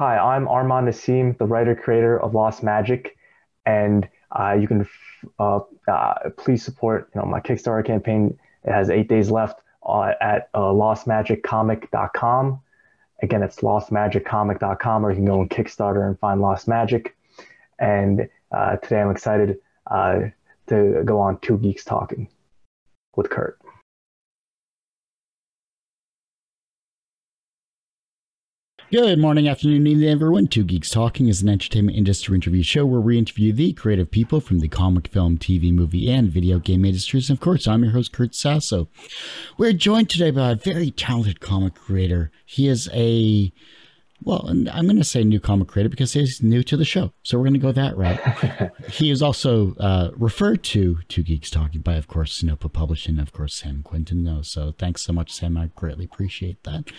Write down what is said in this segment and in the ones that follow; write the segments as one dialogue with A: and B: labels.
A: Hi, I'm Arman Nasim, the writer creator of Lost Magic, and uh, you can uh, uh, please support you know my Kickstarter campaign. It has eight days left uh, at uh, lostmagiccomic.com. Again, it's lostmagiccomic.com, or you can go on Kickstarter and find Lost Magic. And uh, today I'm excited to go on Two Geeks Talking with Kurt.
B: Good morning, afternoon, evening, everyone. Two Geeks Talking is an entertainment industry interview show where we interview the creative people from the comic, film, TV, movie, and video game industries. And of course, I'm your host, Kurt Sasso. We're joined today by a very talented comic creator. He is a well, I'm going to say new comic creator because he's new to the show. So we're going to go that route. he is also uh, referred to Two Geeks Talking by, of course, Sinopa Publishing, of course, Sam Quinton. So thanks so much, Sam. I greatly appreciate that.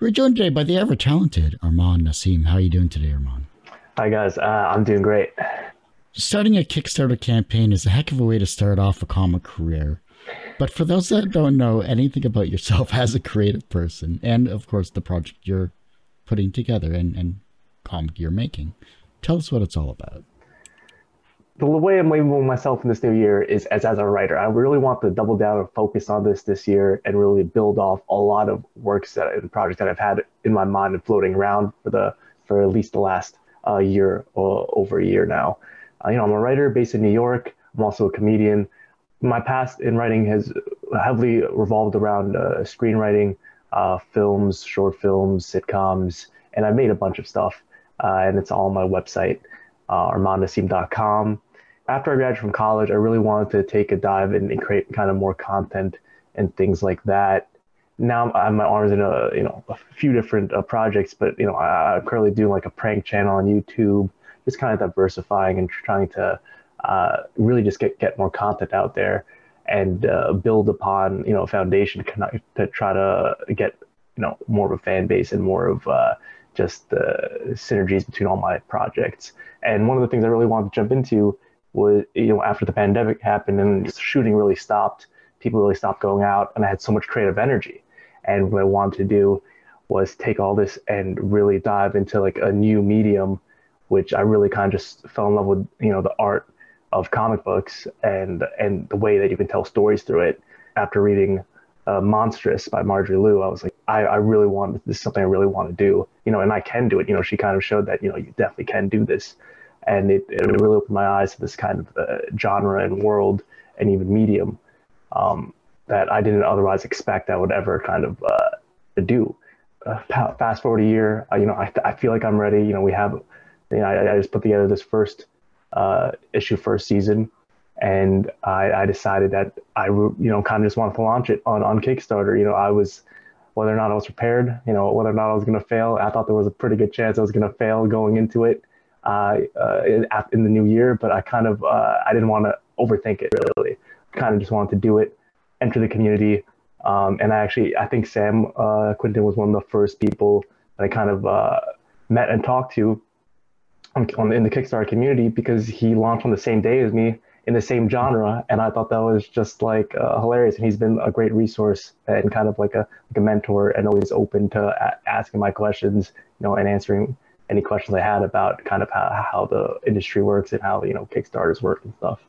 B: We're joined today by the ever talented Arman Nasim. How are you doing today, Arman?
A: Hi, guys. Uh, I'm doing great.
B: Starting a Kickstarter campaign is a heck of a way to start off a comic career. But for those that don't know anything about yourself as a creative person, and of course the project you're putting together and, and comic you're making. Tell us what it's all about.
A: The way I'm labeling myself in this new year is as, as a writer. I really want to double down and focus on this this year and really build off a lot of works that and projects that I've had in my mind and floating around for the for at least the last uh, year or over a year now. Uh, you know, I'm a writer based in New York. I'm also a comedian. My past in writing has heavily revolved around uh, screenwriting, uh, films, short films, sitcoms, and I made a bunch of stuff. Uh, and it's all on my website, uh. After I graduated from college, I really wanted to take a dive and, and create kind of more content and things like that. Now I'm my arms in a you know a few different uh, projects, but you know I, am currently doing like a prank channel on YouTube, just kind of diversifying and trying to uh, really just get get more content out there and uh, build upon you know a foundation to, to try to get you know more of a fan base and more of uh, just the synergies between all my projects. And one of the things I really wanted to jump into was you know after the pandemic happened and shooting really stopped, people really stopped going out, and I had so much creative energy. And what I wanted to do was take all this and really dive into like a new medium, which I really kind of just fell in love with, you know, the art of comic books and and the way that you can tell stories through it. After reading uh, Monstress by Marjorie Liu, I was like, I, I really want this is something I really want to do, you know, and I can do it. You know, she kind of showed that you know you definitely can do this, and it, it really opened my eyes to this kind of uh, genre and world and even medium um, that I didn't otherwise expect I would ever kind of uh, do. Uh, fast forward a year, you know, I, I feel like I'm ready. You know, we have, you know, I, I just put together this first uh, issue first season, and I, I, decided that I you know kind of just wanted to launch it on on Kickstarter. You know, I was whether or not I was prepared, you know, whether or not I was going to fail. I thought there was a pretty good chance I was going to fail going into it uh, uh, in, in, the new year, but I kind of uh, I didn't want to overthink it really. Kind of just wanted to do it, enter the community, um, and I actually I think Sam uh, Quinton was one of the first people that I kind of uh, met and talked to on, on, in the Kickstarter community because he launched on the same day as me in the same genre, and I thought that was just like uh, hilarious. And he's been a great resource and kind of like a like a mentor, and always open to a- asking my questions, you know, and answering any questions I had about kind of how, how the industry works and how you know Kickstarters work and stuff.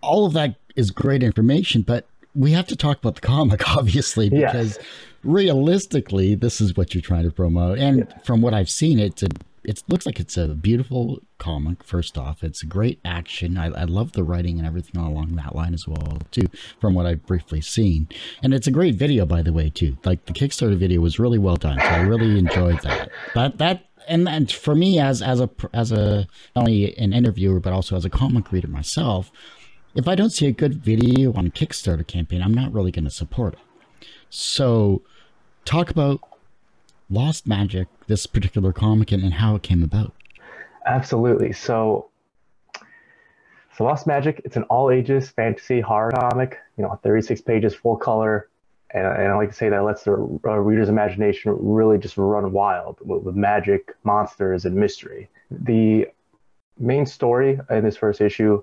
B: All of that is great information, but we have to talk about the comic, obviously, because realistically, this is what you're trying to promote. And yeah. from what I've seen, it's a it looks like it's a beautiful comic. First off, it's a great action. I, I love the writing and everything along that line as well, too. From what I've briefly seen, and it's a great video, by the way, too. Like the Kickstarter video was really well done, so I really enjoyed that. But that and and for me as as a as a not only an interviewer but also as a comic reader myself, if I don't see a good video on a Kickstarter campaign, I'm not really going to support it. So, talk about Lost Magic, this particular comic, and, and how it came about.
A: Absolutely. So, so Lost Magic, it's an all ages fantasy horror comic, you know, 36 pages, full color. And, and I like to say that lets the uh, reader's imagination really just run wild with, with magic, monsters, and mystery. The main story in this first issue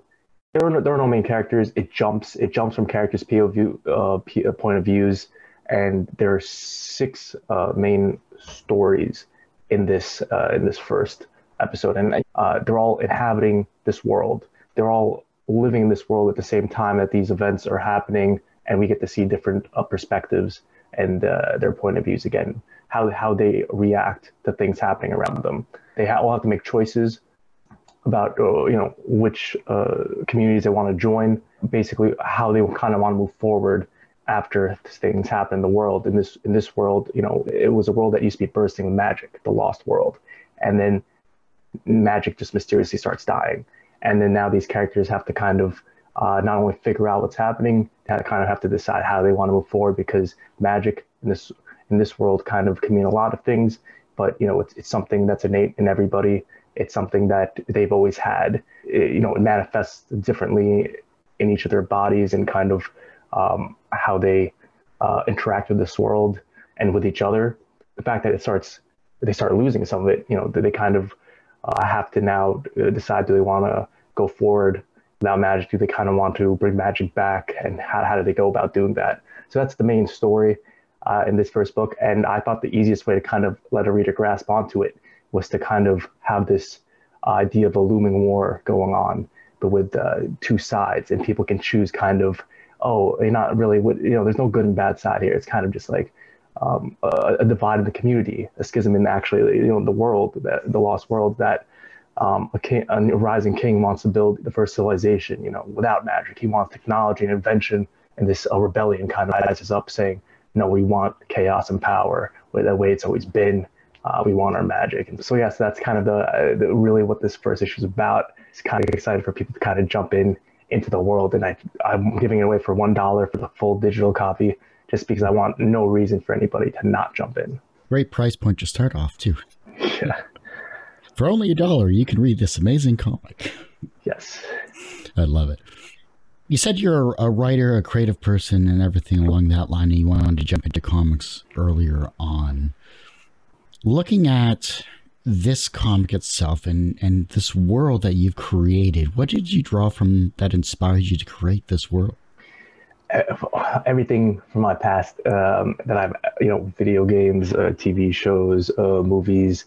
A: there are no, there are no main characters. It jumps it jumps from characters' POV uh, uh, point of views, and there are six uh, main stories in this uh, in this first episode, and uh, they're all inhabiting this world. They're all living in this world at the same time that these events are happening, and we get to see different uh, perspectives and uh, their point of views again, how how they react to things happening around them. They all have to make choices about uh, you know which uh, communities they want to join, basically how they kind of want to move forward after things happen in the world. In this in this world, you know, it was a world that used to be bursting with magic, the lost world, and then magic just mysteriously starts dying, and then now these characters have to kind of uh, not only figure out what's happening, they kind of have to decide how they want to move forward because magic in this in this world kind of can mean a lot of things, but you know it's, it's something that's innate in everybody. It's something that they've always had. It, you know, it manifests differently in each of their bodies and kind of um, how they uh, interact with this world and with each other. The fact that it starts, they start losing some of it. You know, they kind of uh, have to now decide do they want to go forward without magic? Do they kind of want to bring magic back? And how, how do they go about doing that? So that's the main story uh, in this first book. And I thought the easiest way to kind of let a reader grasp onto it was to kind of have this idea of a looming war going on, but with uh, two sides, and people can choose kind of, oh, you're not really, you know, there's no good and bad side here. It's kind of just like um, a, a, divide in the community, a schism in actually, you know, the world, the, the lost world that um, a, king, a rising king wants to build the first civilization, you know, without magic. He wants technology and invention, and this uh, rebellion kind of rises up saying, no, we want chaos and power, the way it's always been. Uh, we want our magic. And so, yes, that's kind of the, the, really what this first issue is about. It's kind of excited for people to kind of jump in into the world. And I, I'm giving it away for $1 for the full digital copy just because I want no reason for anybody to not jump in.
B: Great price point to start off, too.
A: Yeah.
B: For only a dollar, you can read this amazing comic.
A: Yes.
B: I love it. You said you're a writer, a creative person, and everything along that line, and you wanted to jump into comics earlier on. Looking at this comic itself and, and this world that you've created, what did you draw from that inspired you to create this world?
A: everything from my past um, that I've, you know, video games, uh, TV shows, uh, movies,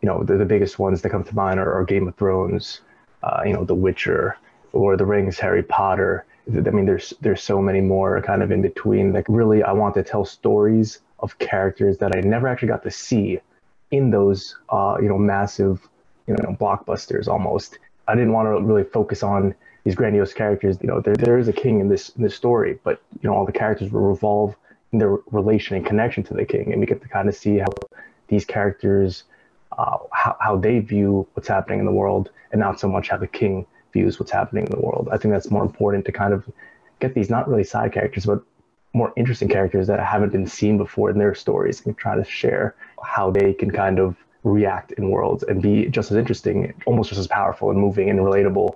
A: you know, the, the biggest ones that come to mind are, are Game of Thrones, uh, you know, The Witcher, or The Rings, Harry Potter. I mean, there's there's so many more kind of in between. Like, really, I want to tell stories of characters that I never actually got to see in those, uh, you know, massive, you know, blockbusters. Almost, I didn't want to really focus on these grandiose characters. You know, there there is a king in this in this story, but you know, all the characters will revolve in their relation and connection to the king, and we get to kind of see how these characters uh, how, how they view what's happening in the world and not so much how the king views what's happening in the world. I think that's more important to kind of get these not really side characters, but more interesting characters that haven't been seen before in their stories and try to share how they can kind of react in worlds and be just as interesting, almost just as powerful and moving and relatable.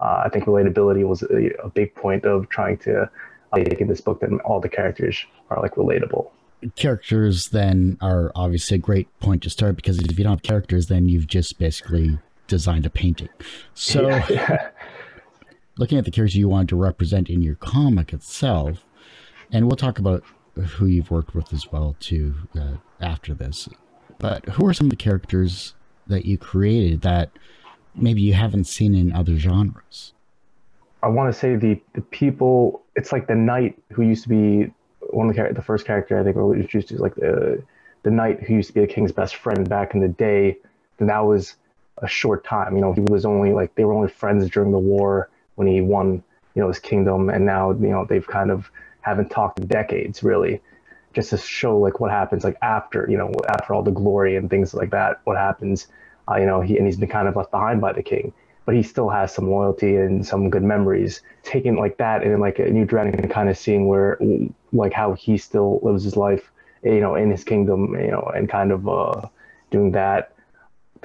A: Uh, I think relatability was a, a, big point of trying to uh, make in this book that all the characters are like relatable
B: characters then are obviously a great point to start because if you don't have characters, then you've just basically designed a painting. So, yeah, yeah. looking at the characters you want to represent in your comic itself, and we'll talk about who you've worked with as well too uh, after this. But who are some of the characters that you created that maybe you haven't seen in other genres?
A: I want to say the the people. It's like the knight who used to be one of the the first character I think we introduced is like the the knight who used to be the king's best friend back in the day. And that was a short time. You know, he was only like they were only friends during the war when he won, you know, his kingdom, and now you know they've kind of haven't talked in decades really, just to show like what happens like after you know after all the glory and things like that. What happens, uh, you know, he and he's been kind of left behind by the king but he still has some loyalty and some good memories. Taking like that and like a new dragon and kind of seeing where like how he still lives his life, you know, in his kingdom, you know, and kind of uh, doing that.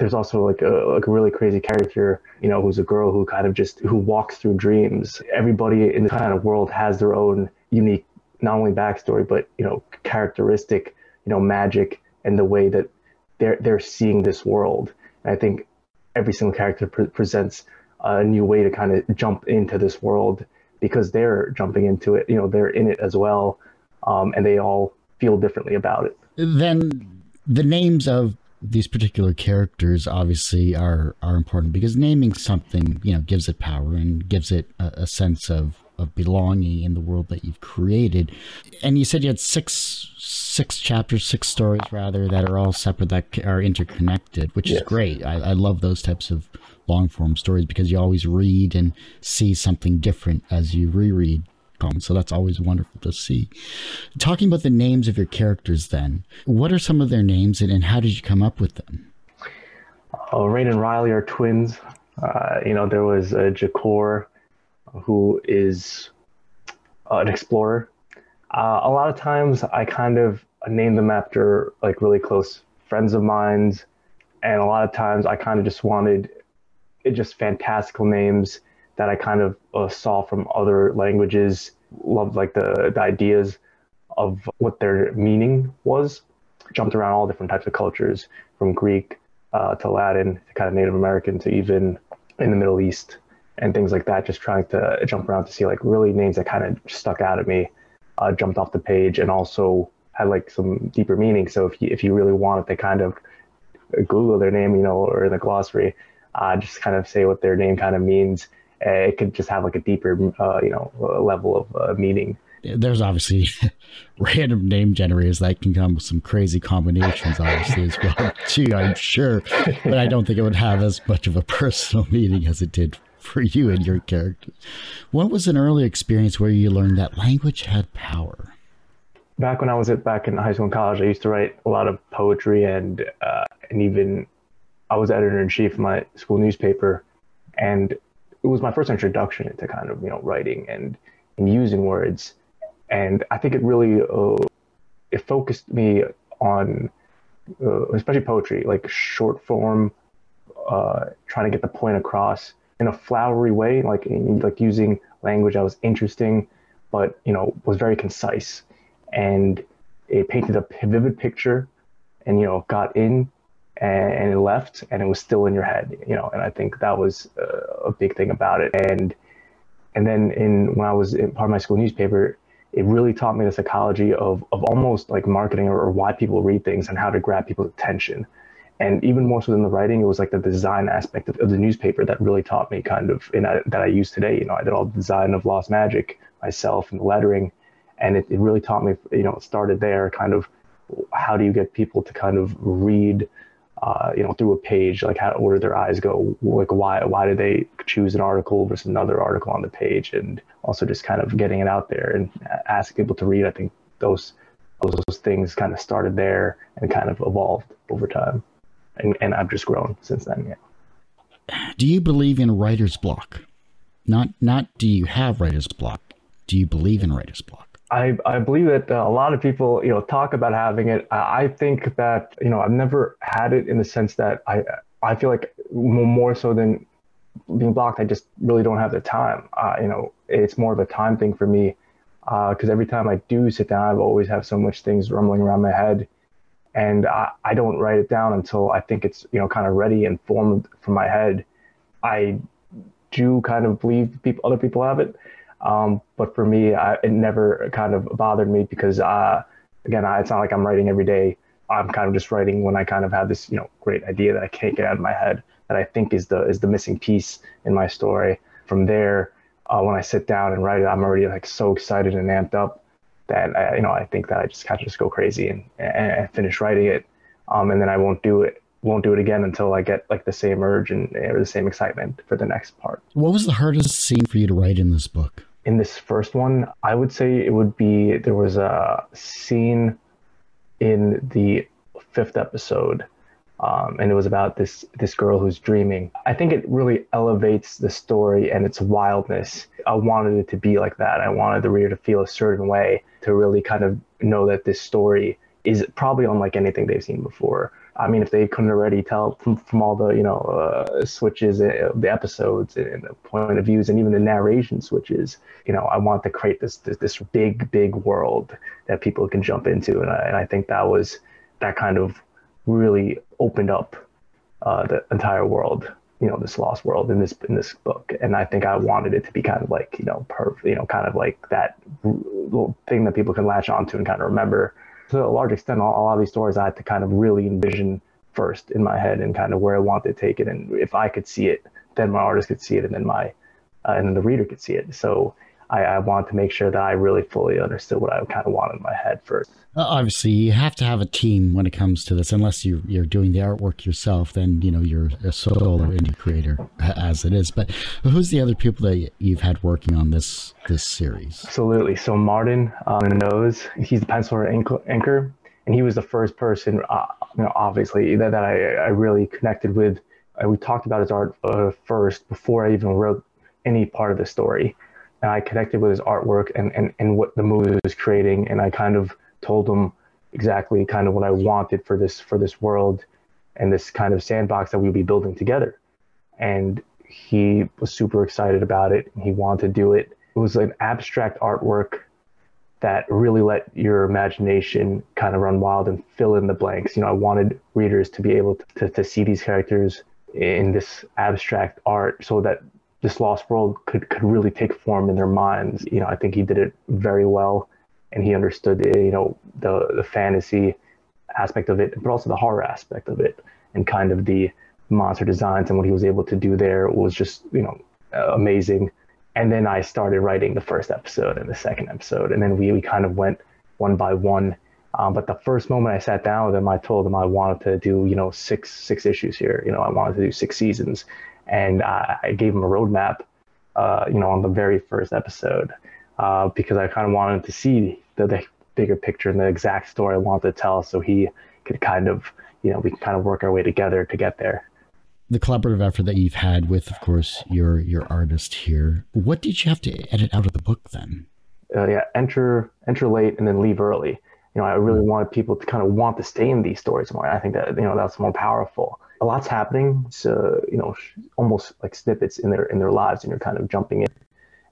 A: There's also like a like a really crazy character, you know, who's a girl who kind of just who walks through dreams. Everybody in the kind of world has their own unique, not only backstory but you know characteristic, you know, magic and the way that they're they're seeing this world. And I think every single character pre- presents a new way to kind of jump into this world because they're jumping into it. You know, they're in it as well, um, and they all feel differently about it.
B: Then the names of these particular characters obviously are are important because naming something you know gives it power and gives it a, a sense of of belonging in the world that you've created. And you said you had six six chapters, six stories rather, that are all separate that are interconnected, which yes. is great. I, I love those types of long form stories because you always read and see something different as you reread So that's always wonderful to see. Talking about the names of your characters, then, what are some of their names and, and how did you come up with them?
A: Uh, Rain and Riley are twins. Uh, you know, there was uh, Jakor, who is uh, an explorer. Uh, a lot of times I kind of name them after like really close friends of mine. And a lot of times I kind of just wanted it just fantastical names that I kind of uh, saw from other languages. Loved like the, the ideas of what their meaning was. Jumped around all different types of cultures, from Greek uh, to Latin to kind of Native American to even in the Middle East and things like that. Just trying to jump around to see like really names that kind of stuck out at me, uh, jumped off the page, and also had like some deeper meaning. So if you if you really wanted to kind of Google their name, you know, or in the glossary, uh, just kind of say what their name kind of means. Uh, it could just have like a deeper, uh, you know, level of uh, meaning.
B: There's obviously random name generators that can come with some crazy combinations, obviously as well. too, I'm sure, but I don't think it would have as much of a personal meaning as it did for you and your character. What was an early experience where you learned that language had power?
A: Back when I was at back in high school and college, I used to write a lot of poetry and uh, and even I was editor in chief of my school newspaper, and it was my first introduction into kind of you know writing and and using words, and I think it really uh, it focused me on uh, especially poetry, like short form, uh, trying to get the point across in a flowery way, like like using language that was interesting, but you know was very concise, and it painted a vivid picture, and you know got in, and, and it left, and it was still in your head, you know, and I think that was uh, a big thing about it, and and then in when I was in part of my school newspaper, it really taught me the psychology of of almost like marketing or, or why people read things and how to grab people's attention and even more so than the writing, it was like the design aspect of, of the newspaper that really taught me kind of in a, that I use today. You know, I did all the design of Lost Magic myself and the lettering, and it, it really taught me. You know, it started there, kind of how do you get people to kind of read, uh, you know, through a page, like how where their eyes go, like why why do they choose an article versus another article on the page, and also just kind of getting it out there and asking people to read. I think those those things kind of started there and kind of evolved over time and, and I've just grown since then. Yeah.
B: Do you believe in writer's block? Not not do you have writer's block? Do you believe in writer's block?
A: I, I believe that uh, a lot of people, you know, talk about having it. I, I think that, you know, I've never had it in the sense that I, I feel like more so than being blocked, I just really don't have the time. Uh, you know, it's more of a time thing for me because uh, every time I do sit down, I've always have so much things rumbling around my head and I, I don't write it down until I think it's you know kind of ready and formed from my head. I do kind of believe people, other people have it, um, but for me, I, it never kind of bothered me because uh, again, I, it's not like I'm writing every day. I'm kind of just writing when I kind of have this you know great idea that I can't get out of my head that I think is the is the missing piece in my story. From there, uh, when I sit down and write it, I'm already like so excited and amped up that I, you know I think that I just kind of just go crazy and, and finish writing it, um, and then I won't do it won't do it again until I get like the same urge and or the same excitement for the next part.
B: What was the hardest scene for you to write in this book?
A: In this first one, I would say it would be there was a scene in the fifth episode um, and it was about this this girl who's dreaming. I think it really elevates the story and its wildness. I wanted it to be like that. I wanted the reader to feel a certain way to really kind of know that this story is probably unlike anything they've seen before. I mean, if they couldn't already tell from, from all the you know uh, switches, uh, the episodes, and the point of views, and even the narration switches, you know, I want to create this this, this big big world that people can jump into, and I, and I think that was that kind of really opened up uh, the entire world you know this lost world in this in this book. And i think i wanted it to be kind of like you know perfect you know kind of like that little thing that people can latch onto and kind of remember to a large extent a lot of these stories i had to kind of really envision first in my head and kind of where I want to take it. And if I could see it, then my artist could see it, and then my uh, and then the reader could see it. So I, I wanted to make sure that I really fully understood what I kind of wanted in my head first.
B: Uh, obviously, you have to have a team when it comes to this. Unless you, you're doing the artwork yourself, then you know you're a solo indie creator as it is. But who's the other people that you've had working on this this series?
A: Absolutely. So Martin um, knows he's the penciler inker, and he was the first person, uh, you know, obviously that, that I, I really connected with. Uh, we talked about his art uh, first before I even wrote any part of the story and I connected with his artwork and, and, and what the movie was creating. And I kind of told him exactly kind of what I wanted for this for this world and this kind of sandbox that we would be building together. And he was super excited about it. He wanted to do it. It was an abstract artwork that really let your imagination kind of run wild and fill in the blanks. You know, I wanted readers to be able to, to, to see these characters in this abstract art so that this lost world could could really take form in their minds. You know, I think he did it very well, and he understood you know the the fantasy aspect of it, but also the horror aspect of it, and kind of the monster designs and what he was able to do there was just you know amazing. And then I started writing the first episode and the second episode, and then we we kind of went one by one. Um, but the first moment I sat down with him, I told him I wanted to do, you know, six six issues here. You know, I wanted to do six seasons, and I, I gave him a roadmap, uh, you know, on the very first episode, uh, because I kind of wanted to see the, the, bigger picture and the exact story I wanted to tell, so he could kind of, you know, we could kind of work our way together to get there.
B: The collaborative effort that you've had with, of course, your your artist here. What did you have to edit out of the book then?
A: Uh, yeah, enter enter late and then leave early. You know, I really wanted people to kind of want to stay in these stories more. I think that you know that's more powerful a lot's happening. So you know, almost like snippets in their in their lives, and you're kind of jumping in,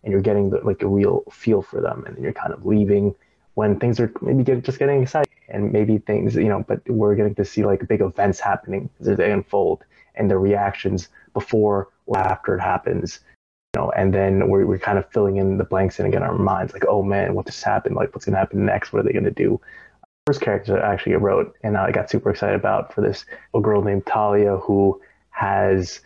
A: and you're getting the, like a real feel for them, and then you're kind of leaving when things are maybe get, just getting exciting, and maybe things you know, but we're getting to see like big events happening as they unfold, and the reactions before or after it happens. You know, and then we're, we're kind of filling in the blanks in again our minds, like, oh man, what just happened? Like, what's gonna happen next? What are they gonna do? First character I actually wrote and I got super excited about for this a girl named Talia who has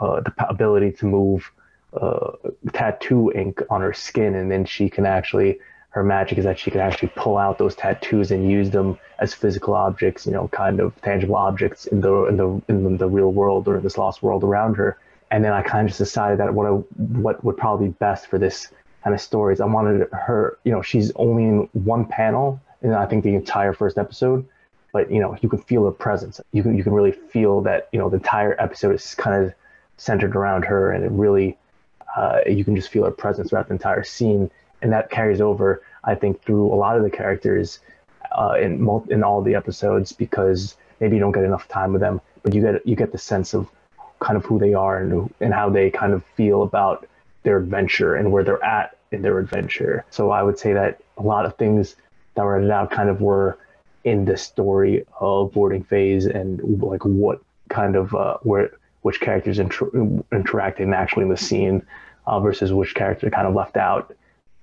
A: uh, the ability to move uh, tattoo ink on her skin and then she can actually her magic is that she can actually pull out those tattoos and use them as physical objects you know kind of tangible objects in the in the in the real world or in this lost world around her. And then I kind of just decided that what I, what would probably be best for this kind of stories I wanted her you know she's only in one panel I think the entire first episode. But you know, you can feel her presence. You can you can really feel that you know the entire episode is kind of centered around her, and it really uh, you can just feel her presence throughout the entire scene, and that carries over I think through a lot of the characters uh, in mul- in all the episodes because maybe you don't get enough time with them, but you get you get the sense of kind of who they are and and how they kind of feel about their adventure and where they're at in their adventure. So I would say that a lot of things that were out kind of were in the story of boarding phase and like what kind of uh, where which characters inter- interacting actually in the scene uh, versus which character kind of left out.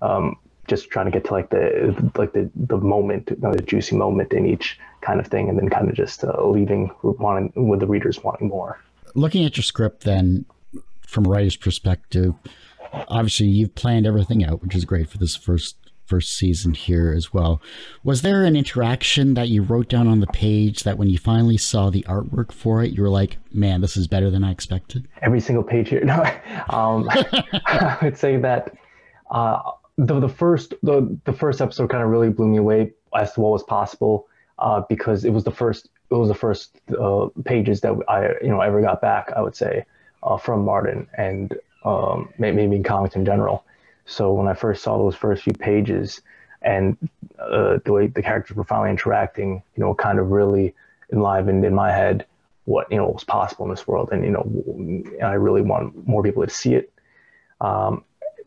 A: Um, just trying to get to like the like the the moment, you know, the juicy moment in each kind of thing, and then kind of just uh, leaving wanting with the readers wanting more.
B: Looking at your script, then from a writer's perspective, obviously you've planned everything out, which is great for this first first season here as well. Was there an interaction that you wrote down on the page that when you finally saw the artwork for it, you were like, man, this is better than I expected?
A: Every single page here. No, um, I would say that uh, the, the first the, the first episode kind of really blew me away as to what was possible uh, because it was the first it was the first uh, pages that I you know ever got back I would say uh, from Martin and um, maybe in comics in general. So when I first saw those first few pages and uh, the way the characters were finally interacting, you know, kind of really enlivened in my head what you know was possible in this world, and you know, I really want more people to see it. Um,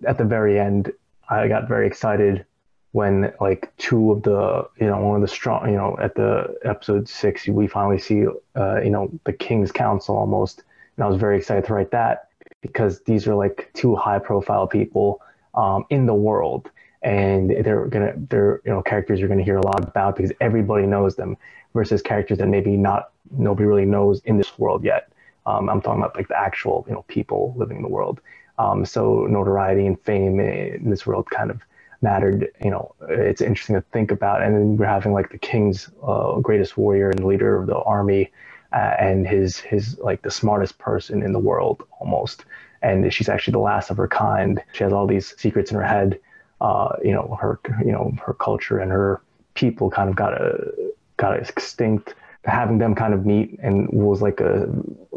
A: at the very end, I got very excited when like two of the you know one of the strong you know at the episode six we finally see uh, you know the King's Council almost, and I was very excited to write that because these are like two high profile people um, in the world. and they're gonna they're you know characters you're gonna hear a lot about because everybody knows them versus characters that maybe not nobody really knows in this world yet. Um, I'm talking about like the actual you know people living in the world. Um, so notoriety and fame in this world kind of mattered. You know, it's interesting to think about. And then we're having like the king's uh, greatest warrior and leader of the army, uh, and his his like the smartest person in the world almost. And she's actually the last of her kind. She has all these secrets in her head. Uh, you know, her you know her culture and her people kind of got a got extinct. Having them kind of meet and was like a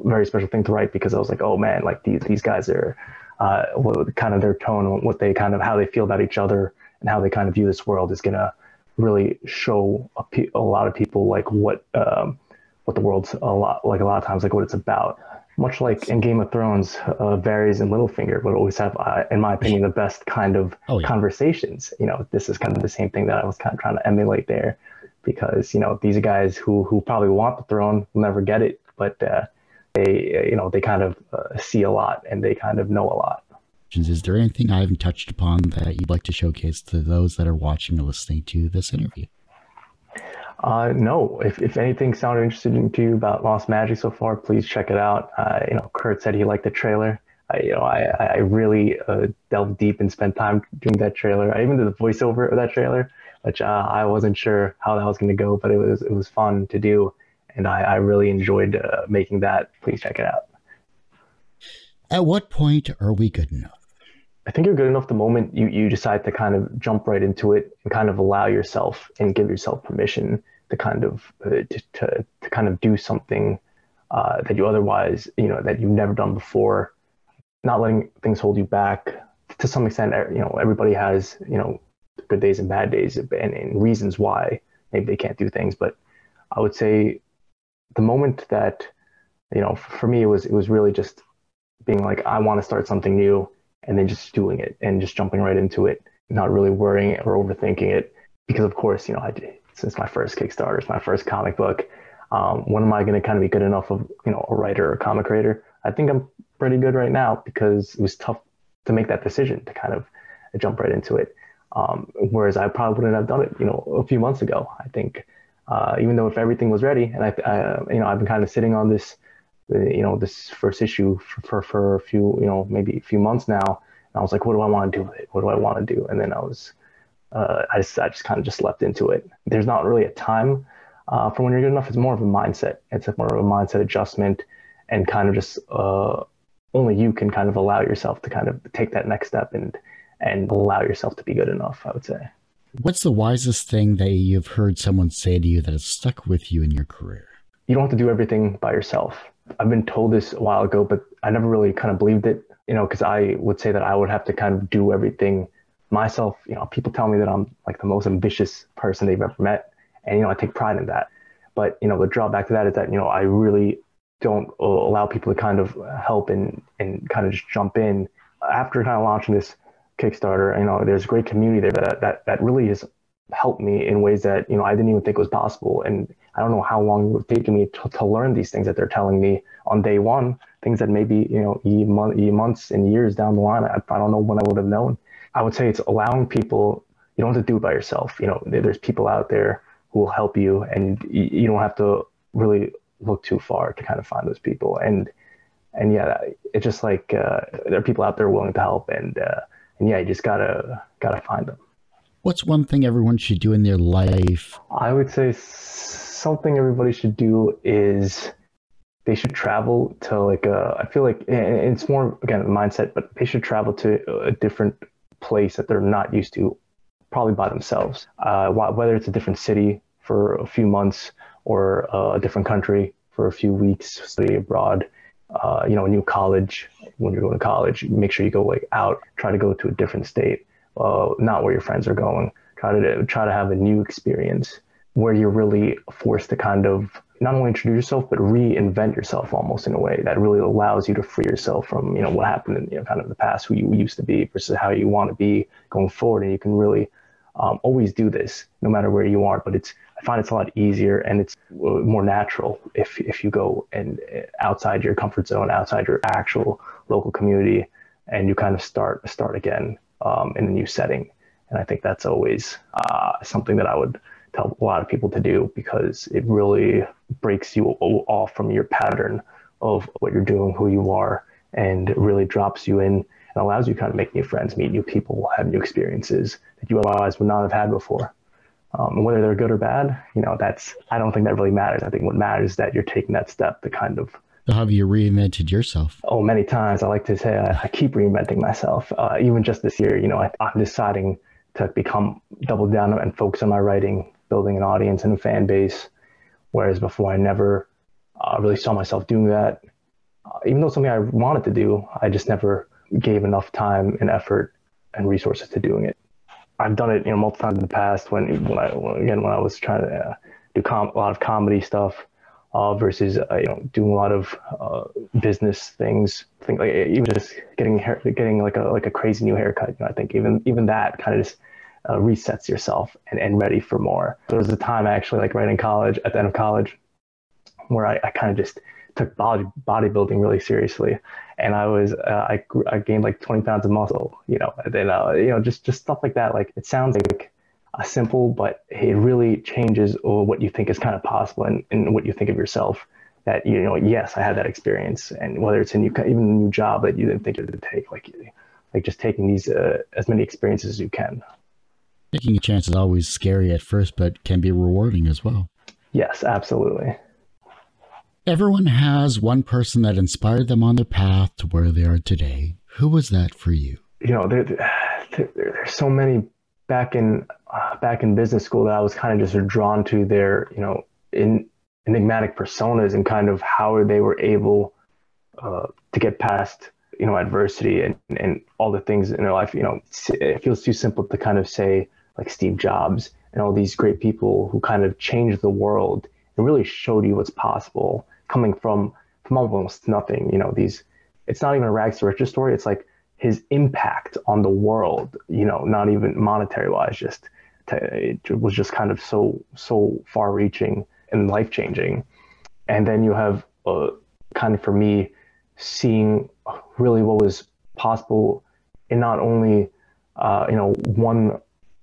A: very special thing to write because I was like, oh man, like these these guys are uh, what kind of their tone, what they kind of how they feel about each other, and how they kind of view this world is gonna really show a, pe- a lot of people like what um, what the world's a lot like a lot of times like what it's about. Much like in Game of Thrones, uh, Varys and Littlefinger would always have, uh, in my opinion, the best kind of oh, yeah. conversations. You know, this is kind of the same thing that I was kind of trying to emulate there, because you know these are guys who who probably want the throne will never get it, but uh, they you know they kind of uh, see a lot and they kind of know a lot.
B: Is there anything I haven't touched upon that you'd like to showcase to those that are watching or listening to this interview?
A: Uh, no, if, if anything sounded interesting to you about Lost Magic so far, please check it out. Uh, you know, Kurt said he liked the trailer. I, you know, I, I really uh, delved deep and spent time doing that trailer. I even did the voiceover of that trailer, which uh, I wasn't sure how that was going to go, but it was it was fun to do and I, I really enjoyed uh, making that. Please check it out.
B: At what point are we good enough?
A: I think you're good enough the moment you, you decide to kind of jump right into it and kind of allow yourself and give yourself permission to kind of uh, to, to, to, kind of do something uh, that you otherwise you know that you've never done before. Not letting things hold you back. To some extent you know everybody has you know good days and bad days and, and reasons why maybe they can't do things. But i would say the moment that you know for me it was it was really just being like i want to start something new and then just doing it and just jumping right into it not really worrying or overthinking it. Because of course you know i did since my first kickstarter it's my first comic book um, when am i going to kind of be good enough of you know a writer or a comic creator? I think i'm pretty good right now because it was tough to make that decision to kind of jump right into it. Um, whereas i probably wouldn't have done it you know a few months ago i think. Uh, even though if everything was ready, and I, I, you know, I've been kind of sitting on this, you know, this first issue for, for, for a few, you know, maybe a few months now. And I was like, what do I want to do with it? What do I want to do? And then I was, uh, I just, I just kind of just leapt into it. There's not really a time uh, for when you're good enough. It's more of a mindset. It's more of a mindset adjustment, and kind of just uh, only you can kind of allow yourself to kind of take that next step and and allow yourself to be good enough. I would say.
B: What's the wisest thing that you've heard someone say to you that has stuck with you in your career?
A: You don't have to do everything by yourself. I've been told this a while ago, but I never really kind of believed it, you know, because I would say that I would have to kind of do everything myself. You know, people tell me that I'm like the most ambitious person they've ever met. And, you know, I take pride in that. But, you know, the drawback to that is that, you know, I really don't allow people to kind of help and, and kind of just jump in. After kind of launching this Kickstarter. You know, there's a great community there that that that really has helped me in ways that you know I didn't even think was possible. And I don't know how long it would take me to, to learn these things that they're telling me on day one. Things that maybe you know e months and years down the line, I, I don't know when I would have known. I would say it's allowing people. You don't have to do it by yourself. You know, there's people out there who will help you, and you don't have to really look too far to kind of find those people. And and yeah, it's just like uh, there are people out there willing to help, and uh, and yeah, you just gotta gotta find them.
B: What's one thing everyone should do in their life?
A: I would say something everybody should do is they should travel to like a. I feel like it's more again mindset, but they should travel to a different place that they're not used to, probably by themselves. Uh, whether it's a different city for a few months or a different country for a few weeks, study abroad uh, you know, a new college, when you're going to college, make sure you go like out, try to go to a different state, uh, not where your friends are going. Try to try to have a new experience where you're really forced to kind of not only introduce yourself but reinvent yourself almost in a way that really allows you to free yourself from you know what happened in you know kind of the past who you used to be versus how you want to be going forward and you can really um, always do this no matter where you are but it's I find it's a lot easier and it's more natural if if you go and uh, outside your comfort zone, outside your actual local community, and you kind of start start again um, in a new setting. And I think that's always uh, something that I would tell a lot of people to do because it really breaks you off from your pattern of what you're doing, who you are, and really drops you in and allows you to kind of make new friends, meet new people, have new experiences that you otherwise would not have had before. Um, whether they're good or bad, you know, that's I don't think that really matters. I think what matters is that you're taking that step to kind of.
B: So have you reinvented yourself?
A: Oh, many times. I like to say I, I keep reinventing myself. Uh, even just this year, you know, I, I'm deciding to become double down and focus on my writing, building an audience and a fan base. Whereas before, I never uh, really saw myself doing that. Uh, even though something I wanted to do, I just never gave enough time and effort and resources to doing it. I've done it, you know, multiple times in the past when, when I, again, when I was trying to uh, do com- a lot of comedy stuff uh, versus, uh, you know, doing a lot of uh, business things. Think like even just getting hair, getting like a, like a crazy new haircut. You know, I think even, even that kind of just uh, resets yourself and, and ready for more. There was a time actually like right in college, at the end of college, where I, I kind of just took body bodybuilding really seriously, and I was uh, I I gained like 20 pounds of muscle, you know, and then uh, you know just just stuff like that. Like it sounds like a simple, but it really changes what you think is kind of possible and, and what you think of yourself. That you know, yes, I had that experience, and whether it's a new even a new job that you didn't think you would take, like like just taking these uh, as many experiences as you can.
B: Taking a chance is always scary at first, but can be rewarding as well.
A: Yes, absolutely.
B: Everyone has one person that inspired them on their path to where they are today. Who was that for you?
A: You know, there, there, there's so many back in uh, back in business school that I was kind of just drawn to their, you know, in enigmatic personas and kind of how they were able uh, to get past, you know, adversity and, and all the things in their life. You know, it feels too simple to kind of say like Steve Jobs and all these great people who kind of changed the world and really showed you what's possible coming from from almost nothing. You know, these it's not even a rags to riches story. It's like his impact on the world. You know, not even monetary wise, just to, it was just kind of so so far reaching and life changing. And then you have uh, kind of for me seeing really what was possible in not only uh, you know one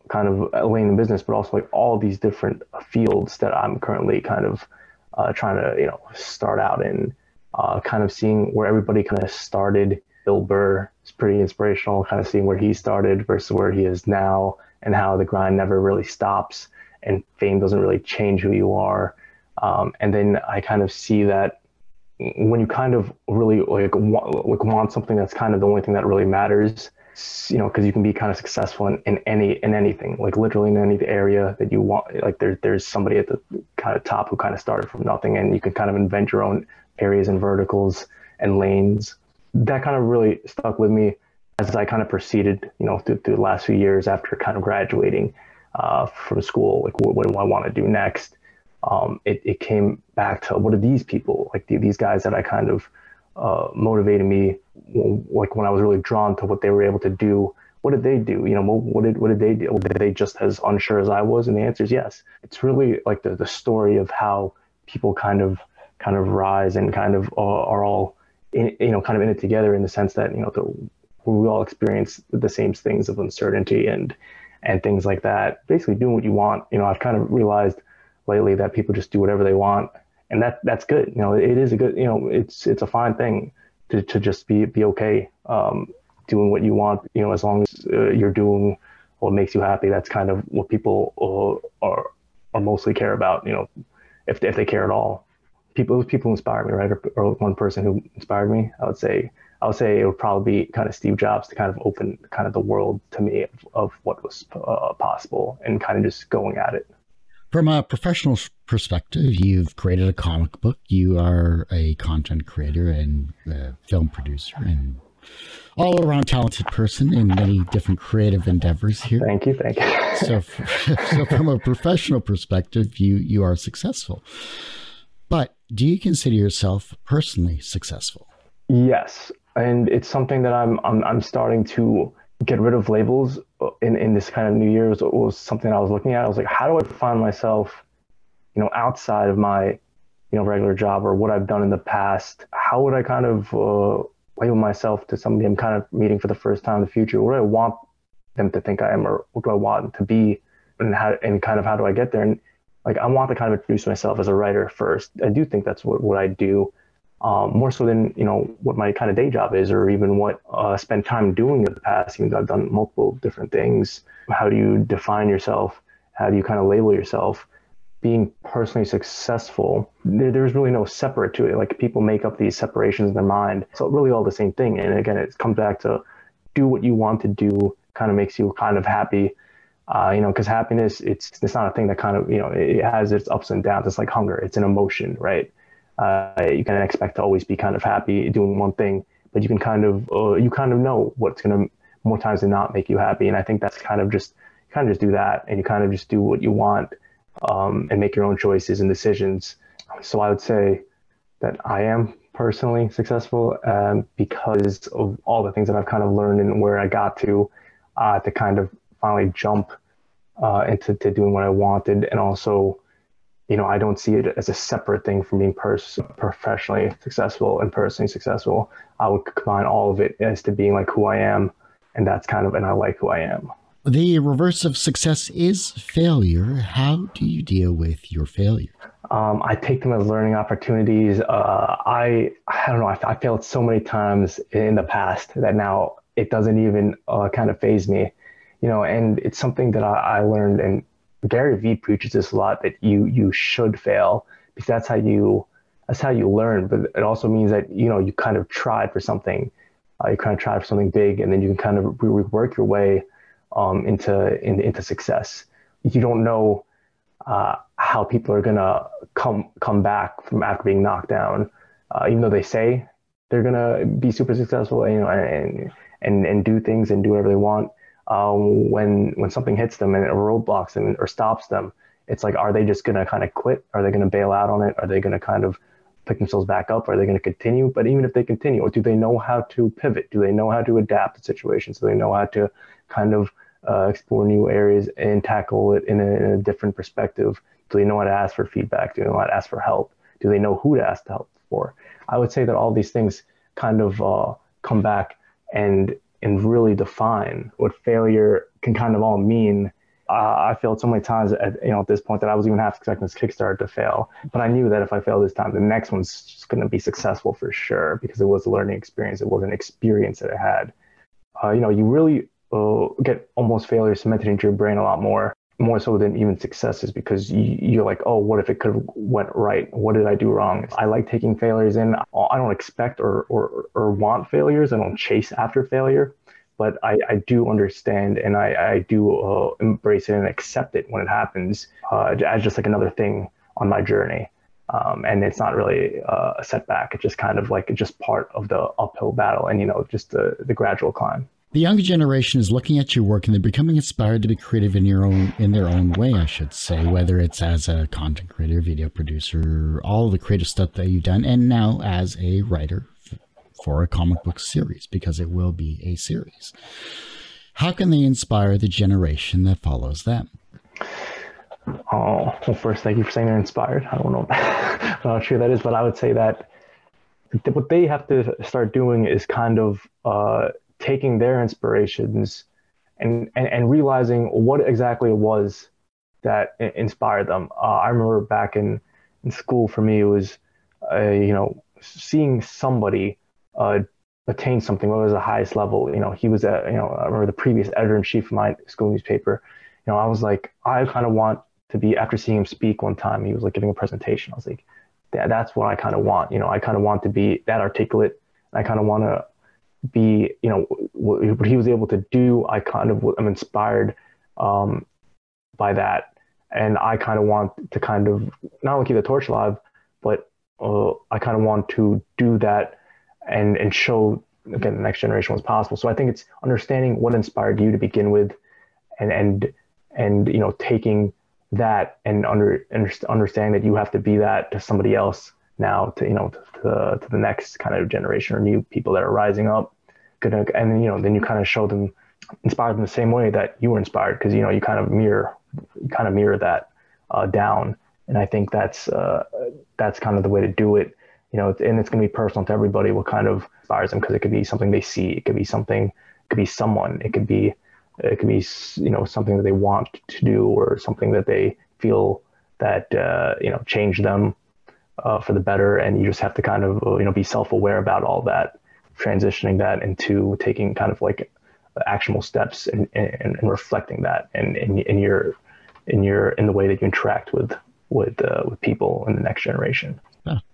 A: kind of lane in business, but also like all these different fields that I'm currently kind of uh, trying to you know start out in, uh, kind of seeing where everybody kind of started. Bill Burr is pretty inspirational, kind of seeing where he started versus where he is now, and how the grind never really stops, and fame doesn't really change who you are. Um, and then I kind of see that when you kind of really like want, like want something that's kind of the only thing that really matters you know, because you can be kind of successful in, in any in anything, like literally in any area that you want. Like there, there's somebody at the kind of top who kind of started from nothing, and you can kind of invent your own areas and verticals and lanes. That kind of really stuck with me as I kind of proceeded, you know, through, through the last few years after kind of graduating uh, from school. Like, what, what do I want to do next? Um, it, it came back to what are these people like the, these guys that I kind of uh, motivated me like when I was really drawn to what they were able to do. What did they do? You know, what did what did they do? Were they just as unsure as I was? And the answer is yes. It's really like the the story of how people kind of kind of rise and kind of uh, are all in, you know kind of in it together in the sense that you know the, we all experience the same things of uncertainty and and things like that. Basically, doing what you want. You know, I've kind of realized lately that people just do whatever they want, and that that's good. You know, it is a good. You know, it's it's a fine thing to, to just be be okay um, doing what you want. You know, as long as uh, you're doing what makes you happy. That's kind of what people uh, are are mostly care about. You know, if if they care at all. People people inspire me, right? Or, or one person who inspired me, I would say I would say it would probably be kind of Steve Jobs to kind of open kind of the world to me of, of what was uh, possible and kind of just going at it.
B: From a professional perspective, you've created a comic book. You are a content creator and film producer and all around talented person in many different creative endeavors here.
A: Thank you, thank you.
B: so, so from a professional perspective, you you are successful. But do you consider yourself personally successful?
A: Yes, and it's something that I'm I'm, I'm starting to get rid of labels in, in this kind of new year was, was something I was looking at. I was like, how do I find myself, you know, outside of my, you know, regular job or what I've done in the past? How would I kind of uh, label myself to somebody I'm kind of meeting for the first time in the future? What do I want them to think I am, or what do I want to be, and how and kind of how do I get there? And like I want to kind of introduce myself as a writer first. I do think that's what, what I do. Um, more so than you know what my kind of day job is, or even what uh, I spend time doing in the past. Even though I've done multiple different things. How do you define yourself? How do you kind of label yourself? being personally successful, there, there's really no separate to it. Like people make up these separations in their mind. So really all the same thing. And again, it comes back to do what you want to do, kind of makes you kind of happy. Uh, you know, because happiness, it's it's not a thing that kind of you know it has its ups and downs. It's like hunger. It's an emotion, right? Uh, you can expect to always be kind of happy doing one thing, but you can kind of uh, you kind of know what's gonna more times than not make you happy. And I think that's kind of just kind of just do that, and you kind of just do what you want um, and make your own choices and decisions. So I would say that I am personally successful um, because of all the things that I've kind of learned and where I got to uh, to kind of finally jump uh, into to doing what I wanted. And also, you know, I don't see it as a separate thing from being pers- professionally successful and personally successful. I would combine all of it as to being like who I am. And that's kind of, and I like who I am.
B: The reverse of success is failure. How do you deal with your failure?
A: Um, I take them as learning opportunities. Uh, I I don't know. I, I, failed so many times in the past that now it doesn't even uh, kind of faze me, you know. And it's something that I, I learned, and Gary Vee preaches this a lot that you you should fail because that's how you that's how you learn. But it also means that you know you kind of tried for something, uh, you kind of tried for something big, and then you can kind of work your way um, into in, into success. You don't know uh, how people are gonna come come back from after being knocked down, uh, even though they say they're gonna be super successful, and, you know, and and and do things and do whatever they want. Um, when when something hits them and it roadblocks them or stops them, it's like, are they just gonna kind of quit? Are they gonna bail out on it? Are they gonna kind of pick themselves back up? Are they going to continue? But even if they continue, do they know how to pivot? Do they know how to adapt to situations? Do they know how to kind of uh, explore new areas and tackle it in a, in a, different perspective? Do they know how to ask for feedback? Do they know how to ask for help? Do they know who to ask help for? I would say that all these things kind of uh, come back and and really define what failure can kind of all mean. Uh, I failed so many times at you know at this point that I was even half expecting this Kickstarter to fail. But I knew that if I failed this time, the next one's just going to be successful for sure because it was a learning experience. It was an experience that I had. Uh, you know, you really uh, get almost failure cemented into your brain a lot more more so than even successes because you, are like oh what if it could have went right? What did i do wrong? I like taking failures in. I don't expect or, or, or want failures. I don't chase after failure but i, I do understand and i, I do uh, embrace it and accept it when it happens uh, as just like another thing on my journey. Um, and it's not really uh, a setback. It's just kind of like just part of the uphill battle and you know just the, the gradual climb
B: the younger generation is looking at your work and they're becoming inspired to be creative in your own in their own way, I should say, whether it's as a content creator, video producer, all the creative stuff that you've done, and now as a writer for a comic book series, because it will be a series. How can they inspire the generation that follows them?
A: Oh, well, first, thank you for saying they're inspired. I don't know how true that is, but I would say that what they have to start doing is kind of uh, taking their inspirations and, and, and realizing what exactly it was that inspired them. Uh, I remember back in, in school for me, it was, uh, you know, seeing somebody uh, attain something, what was the highest level. You know, he was, a, you know, I remember the previous editor in chief of my school newspaper. You know, I was like, I kind of want to be, after seeing him speak one time, he was like giving a presentation. I was like, that's what I kind of want. You know, I kind of want to be that articulate. I kind of want to be, you know, what he was able to do, I kind of am inspired um, by that, and I kind of want to kind of not only keep the torch alive, but uh, I kind of want to do that and and show again the next generation what's possible. So I think it's understanding what inspired you to begin with, and and and you know taking that and under understanding that you have to be that to somebody else now to you know to, to the next kind of generation or new people that are rising up gonna and you know then you kind of show them inspire them the same way that you were inspired because you know you kind of mirror you kind of mirror that uh, down. And i think that's uh, that's kind of the way to do it you know and it's going to be personal to everybody what kind of inspires them because it could be something they see it could be something it could be someone it could be It could be you know something that they want to do or something that they feel that uh, you know change them uh, for the better, and you just have to kind of you know be self-aware about all that, transitioning that into taking kind of like actionable steps and, and, and reflecting that and in, in your in your in the way that you interact with with uh, with people in the next generation.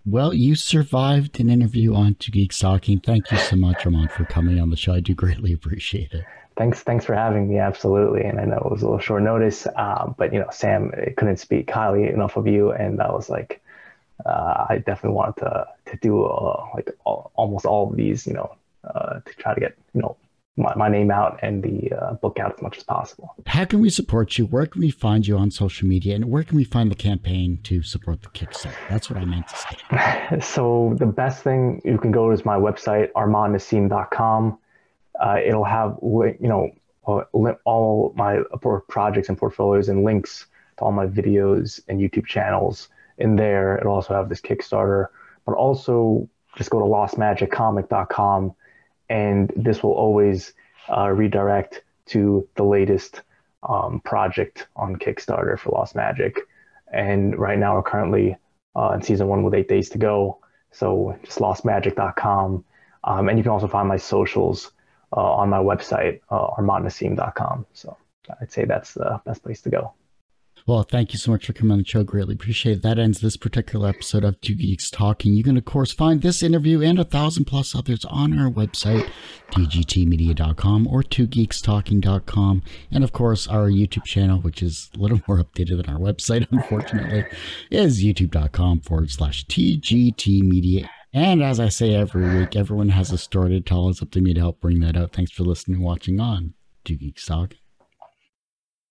B: Well, you survived an interview on Two Geeks Talking. Thank you so much, Arman, for coming on the show. I do greatly appreciate it.
A: Thanks, thanks for having me. Absolutely, and I know it was a little short notice, um, but you know, Sam couldn't speak highly enough of you, and I was like, uh, I definitely wanted to to do uh, like all, almost all of these, you know, uh, to try to get you know my, my name out and the uh, book out as much as possible.
B: How can we support you? Where can we find you on social media? And where can we find the campaign to support the Kickstarter? That's what I meant to
A: say. so the best thing you can go is my website, armannasim.com. Uh, it'll have, you know, uh, all my projects and portfolios and links to all my videos and YouTube channels in there. It'll also have this Kickstarter, but also just go to lostmagiccomic.com and this will always uh, redirect to the latest um, project on Kickstarter for Lost Magic. And right now we're currently uh, in season one with eight days to go. So just lostmagic.com. Um, and you can also find my socials uh, on my website, uh. So I'd say that's the best place to go.
B: Well, thank you so much for coming on the show. Greatly appreciate it. That ends this particular episode of Two Geeks Talking. You can, of course, find this interview and a thousand plus others on our website, tgtmedia.com or twogeekstalking.com. And, of course, our YouTube channel, which is a little more updated than our website, unfortunately, is youtube.com forward slash tgtmedia. And as I say every week, everyone has a story to tell. It's up to me to help bring that out. Thanks for listening and watching on Two Geeks Talking.